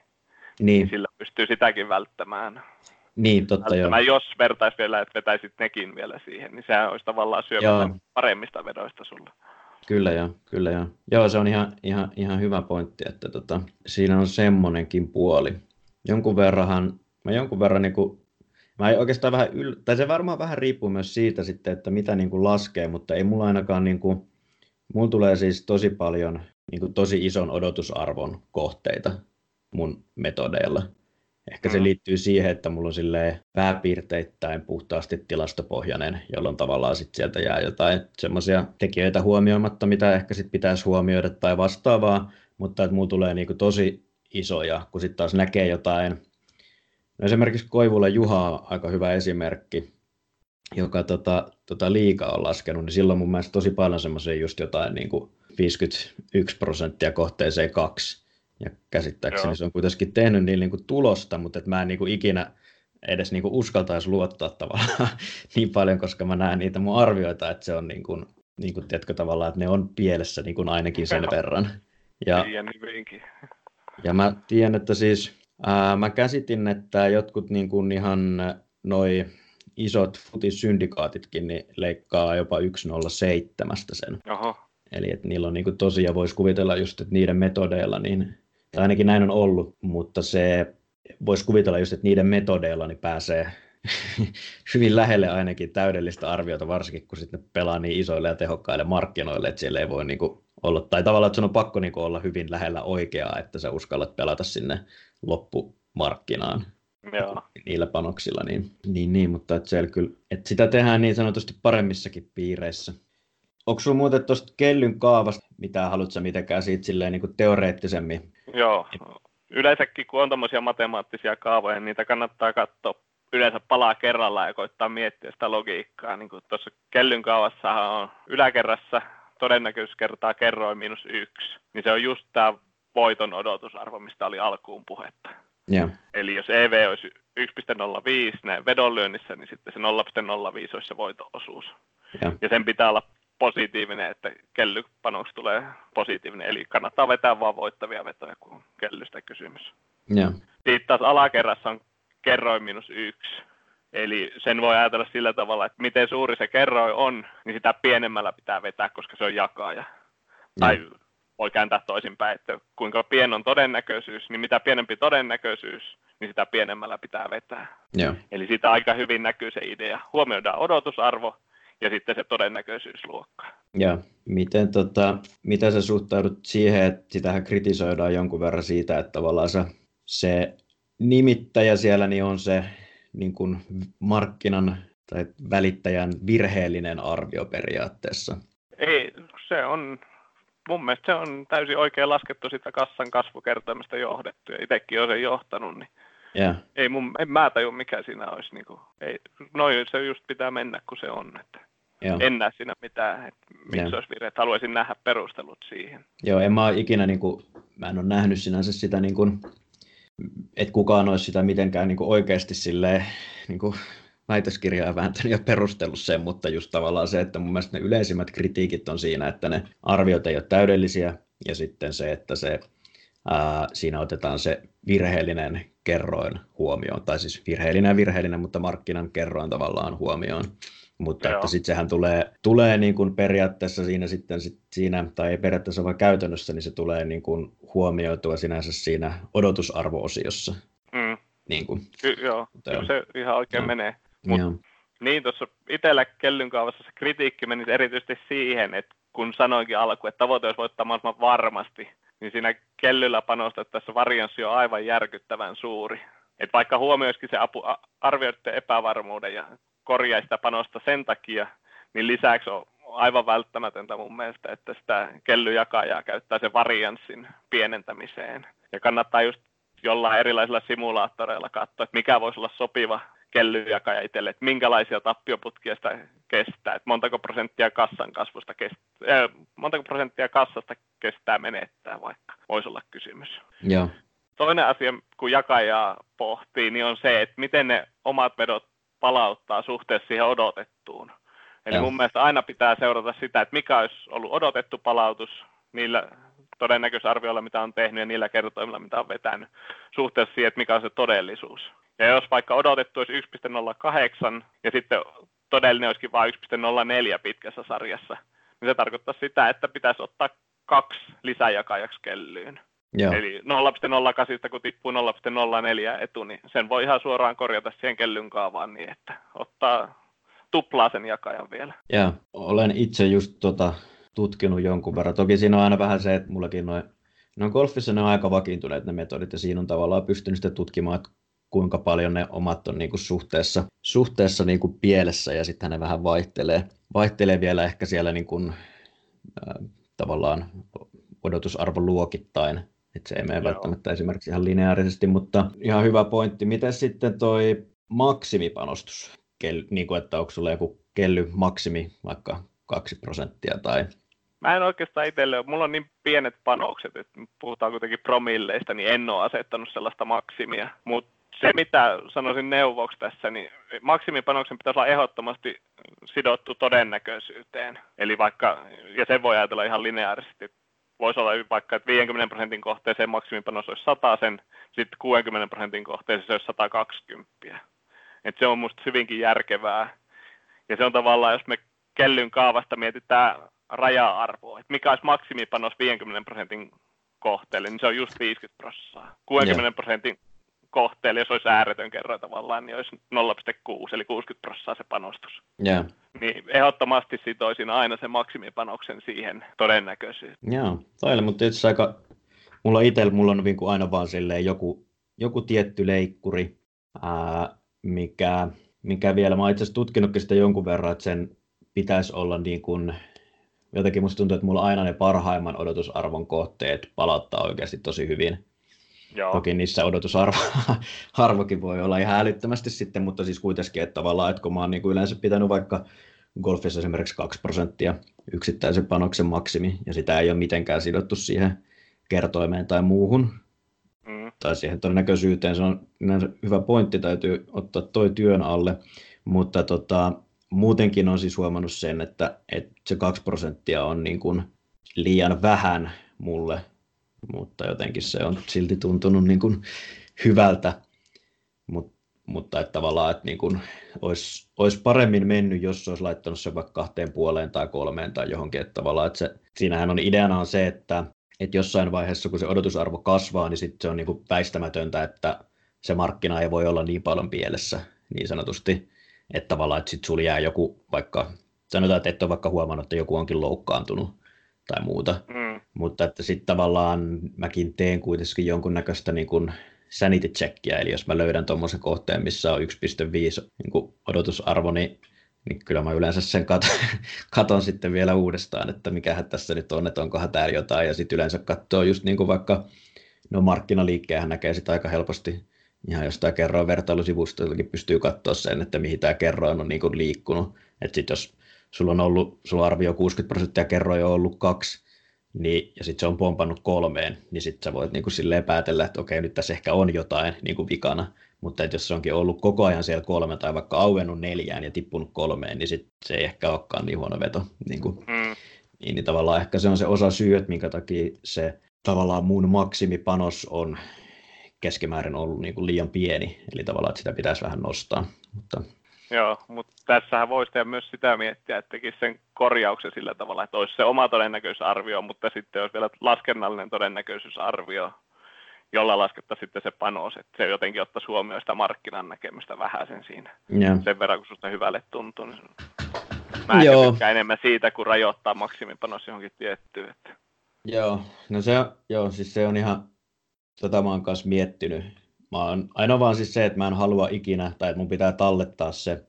niin sillä pystyy sitäkin välttämään. Niin, totta välttämään, joo. Jos vertaisi vielä, että vetäisit nekin vielä siihen, niin sehän olisi tavallaan syömällä paremmista vedoista sulla. Kyllä joo, kyllä joo. Joo, se on ihan, ihan, ihan hyvä pointti, että tota, siinä on semmonenkin puoli. Jonkun verran, mä jonkun verran niin kuin, mä oikeastaan vähän, yl... tai se varmaan vähän riippuu myös siitä sitten, että mitä niin kuin laskee, mutta ei mulla ainakaan niin kuin, Mulla tulee siis tosi paljon niin kuin tosi ison odotusarvon kohteita mun metodeilla. Ehkä se mm. liittyy siihen, että mulla on silleen pääpiirteittäin puhtaasti tilastopohjainen, jolloin tavallaan sit sieltä jää jotain semmoisia tekijöitä huomioimatta, mitä ehkä sit pitäisi huomioida tai vastaavaa, mutta että mulla tulee niinku tosi isoja, kun sitten taas näkee jotain. No esimerkiksi Koivulla Juha on aika hyvä esimerkki, joka tota, tota liikaa on laskenut, niin silloin mun mielestä tosi paljon semmoisia just jotain niin kuin 51 prosenttia kohteeseen kaksi. Ja käsittääkseni Joo. se on kuitenkin tehnyt niin, niin kuin tulosta, mutta et mä en niin kuin ikinä edes niin kuin uskaltaisi luottaa tavallaan niin paljon, koska mä näen niitä mun arvioita, että se on niin kuin niin kuin, tiedätkö, tavallaan, että ne on pielessä niin kuin ainakin sen verran. Ja, hyvinkin. ja mä tiedän, että siis ää, mä käsitin, että jotkut niin kuin ihan noi isot futissyndikaatitkin niin leikkaa jopa 107 sen. Oho. Eli että niillä on niin kuin tosiaan, voisi kuvitella just, että niiden metodeilla, niin, ainakin näin on ollut, mutta se voisi kuvitella just, että niiden metodeilla niin pääsee hyvin lähelle ainakin täydellistä arviota, varsinkin kun sitten pelaa niin isoille ja tehokkaille markkinoille, että siellä ei voi niin kuin olla, tai tavallaan, että sun on pakko niin kuin olla hyvin lähellä oikeaa, että sä uskallat pelata sinne loppumarkkinaan. Joo. niillä panoksilla, niin, niin, niin mutta että siellä kyllä, että sitä tehdään niin sanotusti paremmissakin piireissä. Onko sinulla muuten tuosta kellyn kaavasta, mitä haluatko mitenkään siitä silleen niin kuin teoreettisemmin? Joo, yleensäkin kun on tämmöisiä matemaattisia kaavoja, niin niitä kannattaa katsoa yleensä palaa kerrallaan ja koittaa miettiä sitä logiikkaa. Niin kuin tuossa kellyn kaavassahan on yläkerrassa todennäköisyys kertaa kerroin miinus yksi, niin se on just tämä voiton odotusarvo, mistä oli alkuun puhetta. Yeah. Eli jos EV olisi 1,05 näin vedonlyönnissä, niin sitten se 0,05 olisi se voitoosuus. Yeah. Ja sen pitää olla positiivinen, että kellypanoksi tulee positiivinen. Eli kannattaa vetää vain voittavia vetoja, kun on kellystä kysymys. Yeah. Sitten taas alakerrassa on kerroin minus yksi. Eli sen voi ajatella sillä tavalla, että miten suuri se kerroin on, niin sitä pienemmällä pitää vetää, koska se on jakaja. Mm. Tai voi kääntää toisinpäin, että kuinka pien on todennäköisyys, niin mitä pienempi todennäköisyys, niin sitä pienemmällä pitää vetää. Yeah. Eli siitä aika hyvin näkyy se idea. Huomioidaan odotusarvo ja sitten se todennäköisyysluokka. Ja miten, tota, mitä sä suhtaudut siihen, että sitähän kritisoidaan jonkun verran siitä, että tavallaan se, se nimittäjä siellä niin on se niin kuin markkinan tai välittäjän virheellinen arvio periaatteessa. Ei, se on, mun mielestä se on täysin oikein laskettu sitä kassan kasvukertoimesta johdettu, ja itsekin on sen johtanut, niin yeah. ei mun, en mä tajua mikä siinä olisi, niin kuin, ei, noin se just pitää mennä, kun se on, että Joo. en näe siinä mitään, että miksi olisi virhe, että haluaisin nähdä perustelut siihen. Joo, en mä ole ikinä, niin kuin, mä en ole nähnyt sinänsä sitä niin kuin, että kukaan olisi sitä mitenkään niin kuin oikeasti silleen, niin kuin väitöskirjaa vääntänyt ja perustellut sen, mutta just tavallaan se, että mun mielestä ne yleisimmät kritiikit on siinä, että ne arviot ei ole täydellisiä, ja sitten se, että se, ää, siinä otetaan se virheellinen kerroin huomioon, tai siis virheellinen ja virheellinen, mutta markkinan kerroin tavallaan huomioon. Mutta Joo. että sitten sehän tulee, tulee niin kuin periaatteessa siinä sitten sit siinä, tai ei periaatteessa vaan käytännössä, niin se tulee niin kuin huomioitua sinänsä siinä odotusarvo-osiossa. Mm. Niin kuin. Ky- joo, kyllä se ihan oikein no. menee. Mut, niin, tuossa itsellä kellyn kaavassa se kritiikki meni erityisesti siihen, että kun sanoinkin alkuun, että tavoite olisi voittaa mahdollisimman varmasti, niin siinä kellyllä panostettaessa varianssi on aivan järkyttävän suuri. Et vaikka huomioisikin se apu, arvioiden epävarmuuden ja korjaisi sitä panosta sen takia, niin lisäksi on aivan välttämätöntä mun mielestä, että sitä kellyjakajaa käyttää sen varianssin pienentämiseen. Ja kannattaa just jollain erilaisilla simulaattoreilla katsoa, että mikä voisi olla sopiva kellyjakaja itselle, että minkälaisia tappioputkia sitä kestää, että montako prosenttia kassan kasvusta kestää, äh, montako prosenttia kassasta kestää menettää vaikka, voisi olla kysymys. Joo. Toinen asia, kun jakajaa pohtii, niin on se, että miten ne omat vedot palauttaa suhteessa siihen odotettuun. Eli Joo. mun mielestä aina pitää seurata sitä, että mikä olisi ollut odotettu palautus niillä todennäköisarvioilla, mitä on tehnyt ja niillä kertoimilla, mitä on vetänyt, suhteessa siihen, että mikä on se todellisuus. Ja jos vaikka odotettu olisi 1.08 ja sitten todellinen olisikin vain 1.04 pitkässä sarjassa, niin se tarkoittaa sitä, että pitäisi ottaa kaksi lisäjakajaksi kellyyn. Joo. Eli 0.08 kun tippuu 0.04 etu, niin sen voi ihan suoraan korjata siihen kellyn kaavaan niin, että ottaa tuplaa sen jakajan vielä. Joo, olen itse just tota, tutkinut jonkun verran. Toki siinä on aina vähän se, että mullakin noin No golfissa ne on aika vakiintuneet ne metodit ja siinä on tavallaan pystynyt sitten tutkimaan, että kuinka paljon ne omat on niin kuin suhteessa, suhteessa niin kuin pielessä ja sitten ne vähän vaihtelee, vaihtelee vielä ehkä siellä niin kuin, äh, tavallaan odotusarvoluokittain, että se ei mene Joo. välttämättä esimerkiksi ihan lineaarisesti, mutta ihan hyvä pointti. Miten sitten toi maksimipanostus, Kel, niin kuin, että onko sulla joku kelly maksimi vaikka 2 prosenttia tai Mä en oikeastaan itselle, mulla on niin pienet panokset, että puhutaan kuitenkin promilleista, niin en ole asettanut sellaista maksimia. Mutta se, mitä sanoisin neuvoksi tässä, niin maksimipanoksen pitäisi olla ehdottomasti sidottu todennäköisyyteen. Eli vaikka, ja sen voi ajatella ihan lineaarisesti, voisi olla vaikka, että 50 prosentin kohteeseen maksimipanos olisi 100 sen, sitten 60 prosentin kohteeseen se olisi 120. Et se on minusta hyvinkin järkevää. Ja se on tavallaan, jos me kellyn kaavasta mietitään raja-arvoa, että mikä olisi maksimipanos 50 prosentin kohteelle, niin se on just 50 prosenttia. 60 yeah. prosentin kohteelle, jos olisi ääretön kerroin tavallaan, niin olisi 0,6, eli 60 prosenttia se panostus. Yeah. Niin ehdottomasti sitoisin aina sen maksimipanoksen siihen todennäköisyyteen. Joo, toi mutta itse aika, mulla itsellä mulla on niin kuin aina vaan silleen joku, joku tietty leikkuri, ää, mikä, mikä vielä, mä oon itse asiassa tutkinutkin sitä jonkun verran, että sen pitäisi olla niin kuin, jotenkin musta tuntuu, että mulla aina ne parhaimman odotusarvon kohteet palauttaa oikeasti tosi hyvin. Joo. Toki niissä odotusarvokin voi olla ihan älyttömästi sitten, mutta siis kuitenkin, että tavallaan, että kun mä oon niin kuin yleensä pitänyt vaikka golfissa esimerkiksi 2 prosenttia yksittäisen panoksen maksimi, ja sitä ei ole mitenkään sidottu siihen kertoimeen tai muuhun, mm. tai siihen todennäköisyyteen, se on hyvä pointti, täytyy ottaa toi työn alle, mutta tota, muutenkin on siis huomannut sen, että, että se 2 prosenttia on niin kuin liian vähän mulle mutta jotenkin se on silti tuntunut niin kuin hyvältä. Mut, mutta että tavallaan, että niin kuin olisi, olisi, paremmin mennyt, jos olisi laittanut sen vaikka kahteen puoleen tai kolmeen tai johonkin. Että tavallaan, että se, siinähän on ideana on se, että, että jossain vaiheessa, kun se odotusarvo kasvaa, niin sitten se on niin kuin väistämätöntä, että se markkina ei voi olla niin paljon pielessä niin sanotusti, että tavallaan, että sitten sulla jää joku vaikka, sanotaan, että et ole vaikka huomannut, että joku onkin loukkaantunut tai muuta, mm. Mutta että sitten tavallaan mäkin teen kuitenkin jonkunnäköistä niin kuin sanity checkia, eli jos mä löydän tuommoisen kohteen, missä on 1,5 niin kuin odotusarvo, niin, niin kyllä mä yleensä sen katon, katon sitten vielä uudestaan, että mikähän tässä nyt on, että onkohan täällä jotain, ja sitten yleensä katsoo just niin kuin vaikka, no markkinaliikkeenhän näkee sitä aika helposti, ihan jostain kerroin vertailusivustoiltakin pystyy katsoa sen, että mihin tämä kerroin on niin kuin liikkunut, että sitten jos sulla on ollut, sulla arvio 60 prosenttia kerroin on ollut kaksi, niin, ja sitten se on pompannut kolmeen, niin sitten sä voit niinku silleen päätellä, että okei, nyt tässä ehkä on jotain niinku vikana, mutta että jos se onkin ollut koko ajan siellä kolme tai vaikka auennut neljään ja tippunut kolmeen, niin sit se ei ehkä olekaan niin huono veto. Niin, kuin, mm. niin, niin tavallaan ehkä se on se osa syy, että minkä takia se tavallaan mun maksimipanos on keskimäärin ollut niin kuin liian pieni, eli tavallaan, että sitä pitäisi vähän nostaa. Mutta Joo, mutta tässähän voisi tehdä myös sitä miettiä, että tekisi sen korjauksen sillä tavalla, että olisi se oma todennäköisyysarvio, mutta sitten olisi vielä laskennallinen todennäköisyysarvio, jolla laskettaisiin sitten se panos, että se jotenkin ottaisi huomioon sitä markkinan näkemystä vähän sen siinä. Yeah. Sen verran, kun sinusta hyvälle tuntuu. Niin mä Joo. enemmän siitä, kun rajoittaa maksimipanos johonkin tiettyyn. Että... Joo, no se, joo, siis se on ihan, tota mä oon kanssa miettinyt, Mä oon, aina vaan siis se, että mä en halua ikinä, tai että mun pitää tallettaa se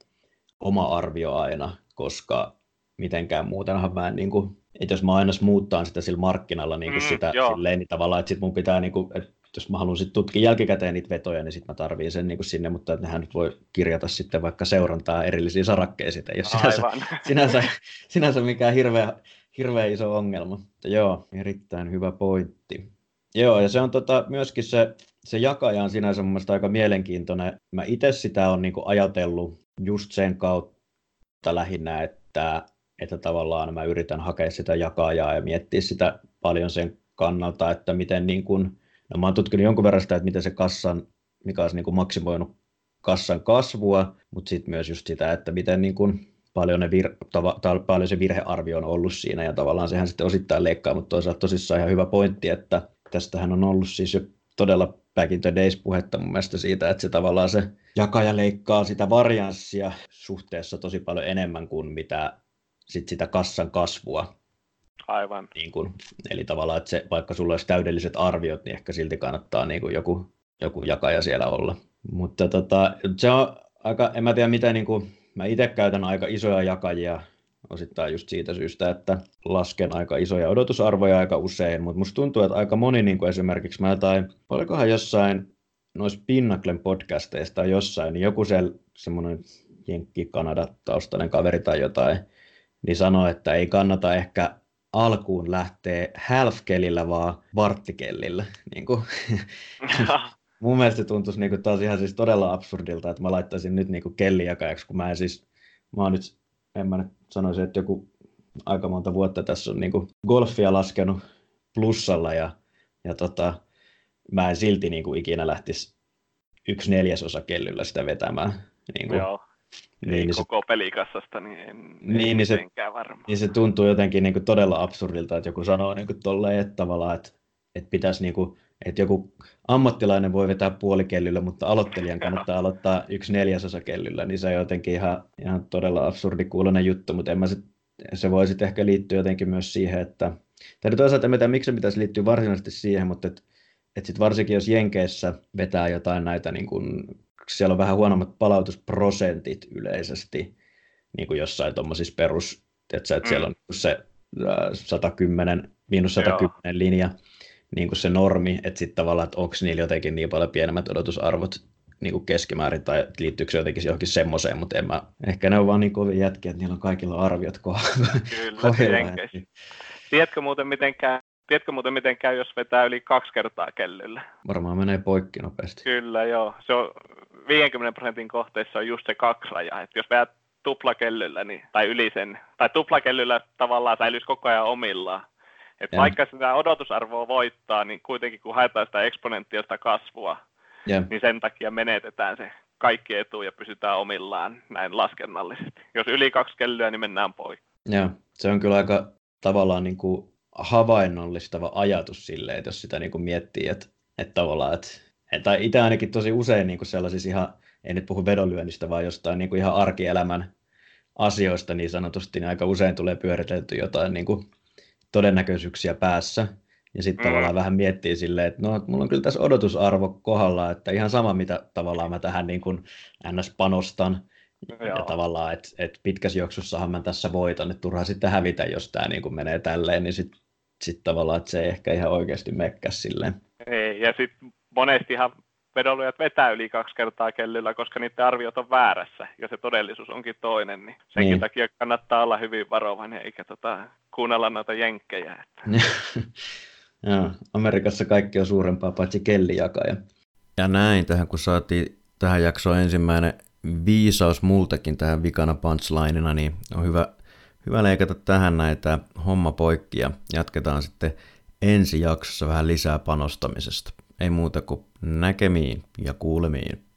oma arvio aina, koska mitenkään muutenhan mä en niin kuin, että jos mä aina muuttaa sitä sillä markkinalla niin kuin mm, sitä joo. silleen, niin tavallaan, että sit mun pitää niin kuin, että jos mä haluan sitten tutkia jälkikäteen niitä vetoja, niin sitten mä tarviin sen niin kuin sinne, mutta että nehän nyt voi kirjata sitten vaikka seurantaa erillisiin sarakkeisiin, ei ole sinänsä, sinänsä, sinänsä mikään hirveä, hirveä iso ongelma. Mutta joo, erittäin hyvä pointti. Joo, ja se on tota, myöskin se se jakaja on sinänsä mun aika mielenkiintoinen. Mä itse sitä on niin ajatellut just sen kautta lähinnä, että, että tavallaan mä yritän hakea sitä jakajaa ja miettiä sitä paljon sen kannalta, että miten niin kuin, no mä oon tutkinut jonkun verran sitä, että miten se kassan, mikä olisi niin kuin maksimoinut kassan kasvua, mutta sitten myös just sitä, että miten niin kuin paljon, ne vir, tava, paljon se virhearvio on ollut siinä ja tavallaan sehän sitten osittain leikkaa, mutta toisaalta tosissaan ihan hyvä pointti, että tästähän on ollut siis jo todella back in the days puhetta mun mielestä siitä, että se tavallaan se jakaja leikkaa sitä varianssia suhteessa tosi paljon enemmän kuin mitä sit sitä kassan kasvua. Aivan. Niin kun, eli tavallaan, että se, vaikka sulla olisi täydelliset arviot, niin ehkä silti kannattaa niin kuin joku, joku jakaja siellä olla. Mutta tota, se on aika, en mä tiedä mitä, niin kuin, mä itse käytän aika isoja jakajia osittain just siitä syystä, että lasken aika isoja odotusarvoja aika usein, mutta musta tuntuu, että aika moni niin kuin esimerkiksi mä jotain, olikohan jossain noissa Pinnaklen podcasteista jossain, niin joku se semmoinen Jenkki-Kanada-taustainen kaveri tai jotain, niin sanoi, että ei kannata ehkä alkuun lähteä half-kelillä, vaan varttikellillä. Niin kuin. mun mielestä tuntuisi niinku taas ihan siis todella absurdilta, että mä laittaisin nyt niinku kellijakajaksi, kun mä en siis, mä oon nyt, en mä nyt sanoisi, että joku aika monta vuotta tässä on niinku golfia laskenut plussalla ja, ja tota, mä en silti niinku ikinä lähtisi yksi neljäsosa kellyllä sitä vetämään. Niinku, Joo. Niin, niin koko se, pelikassasta, niin en, niin, niin, se, niin se tuntuu jotenkin niin kuin todella absurdilta, että joku sanoo niin kuin tolleen, että tavallaan, että, että pitäisi niin kuin, että joku ammattilainen voi vetää puolikellyllä, mutta aloittelijan kannattaa aloittaa yksi neljäsosa kellyllä, niin se on jotenkin ihan, ihan todella absurdi kuulonen juttu, mutta en mä sit, se voi sitten ehkä liittyä jotenkin myös siihen, että, tai toisaalta en tiedä, miksi se pitäisi liittyä varsinaisesti siihen, mutta että et sit varsinkin jos Jenkeissä vetää jotain näitä, niin kun, siellä on vähän huonommat palautusprosentit yleisesti, niin kuin jossain tuommoisissa perus, että, mm. siellä on se 110, miinus 110 Joo. linja, niin kuin se normi, että sitten tavallaan, että onko niillä jotenkin niin paljon pienemmät odotusarvot niin kuin keskimäärin, tai liittyykö se jotenkin johonkin semmoiseen, mutta en mä, ehkä ne on vaan niin kovin jätkiä, että niillä on kaikilla arviot kohdalla. Kyllä, Tiedätkö muuten, miten käy, tiedätkö muuten, miten käy, jos vetää yli kaksi kertaa kellyllä? Varmaan menee poikki nopeasti. Kyllä, joo. Se on 50 prosentin kohteissa on just se kaksi raja, että jos vedät tuplakellyllä, niin, tai yli sen, tai tuplakellyllä tavallaan säilyisi koko ajan omillaan, että vaikka sitä odotusarvoa voittaa, niin kuitenkin kun haetaan sitä eksponentiaalista kasvua, ja. niin sen takia menetetään se kaikki etu ja pysytään omillaan näin laskennallisesti. Jos yli kaksi kellyä, niin mennään pois. Joo, se on kyllä aika tavallaan niin kuin havainnollistava ajatus sille, että jos sitä niin kuin miettii, että, että tavallaan, että, tai itse ainakin tosi usein niin kuin sellaisissa ihan, ei nyt puhu vedonlyönnistä, vaan jostain niin kuin ihan arkielämän asioista niin sanotusti, niin aika usein tulee pyöritelty jotain niin kuin todennäköisyyksiä päässä. Ja sitten mm. tavallaan vähän miettii silleen, että no, mulla on kyllä tässä odotusarvo kohdalla, että ihan sama, mitä tavallaan mä tähän niin kuin ns. panostan. Joo. Ja tavallaan, että et pitkässä juoksussahan mä tässä voitan, että turha sitten hävitä, jos tämä niin kuin menee tälleen, niin sitten sit tavallaan, että se ei ehkä ihan oikeasti mekkäs silleen. Ei, ja sitten monestihan vedonlyöjät vetää yli kaksi kertaa kellyllä, koska niiden arviot on väärässä ja se todellisuus onkin toinen, niin senkin niin. takia kannattaa olla hyvin varovainen eikä tota, kuunnella noita jenkkejä. Että. Joo, Amerikassa kaikki on suurempaa paitsi kellijakaja. Ja näin, tähän kun saatiin tähän jaksoon ensimmäinen viisaus multakin tähän vikana punchlineina, niin on hyvä, hyvä leikata tähän näitä homma poikki ja jatketaan sitten ensi jaksossa vähän lisää panostamisesta. Ei muuta kuin näkemiin ja kuulemiin.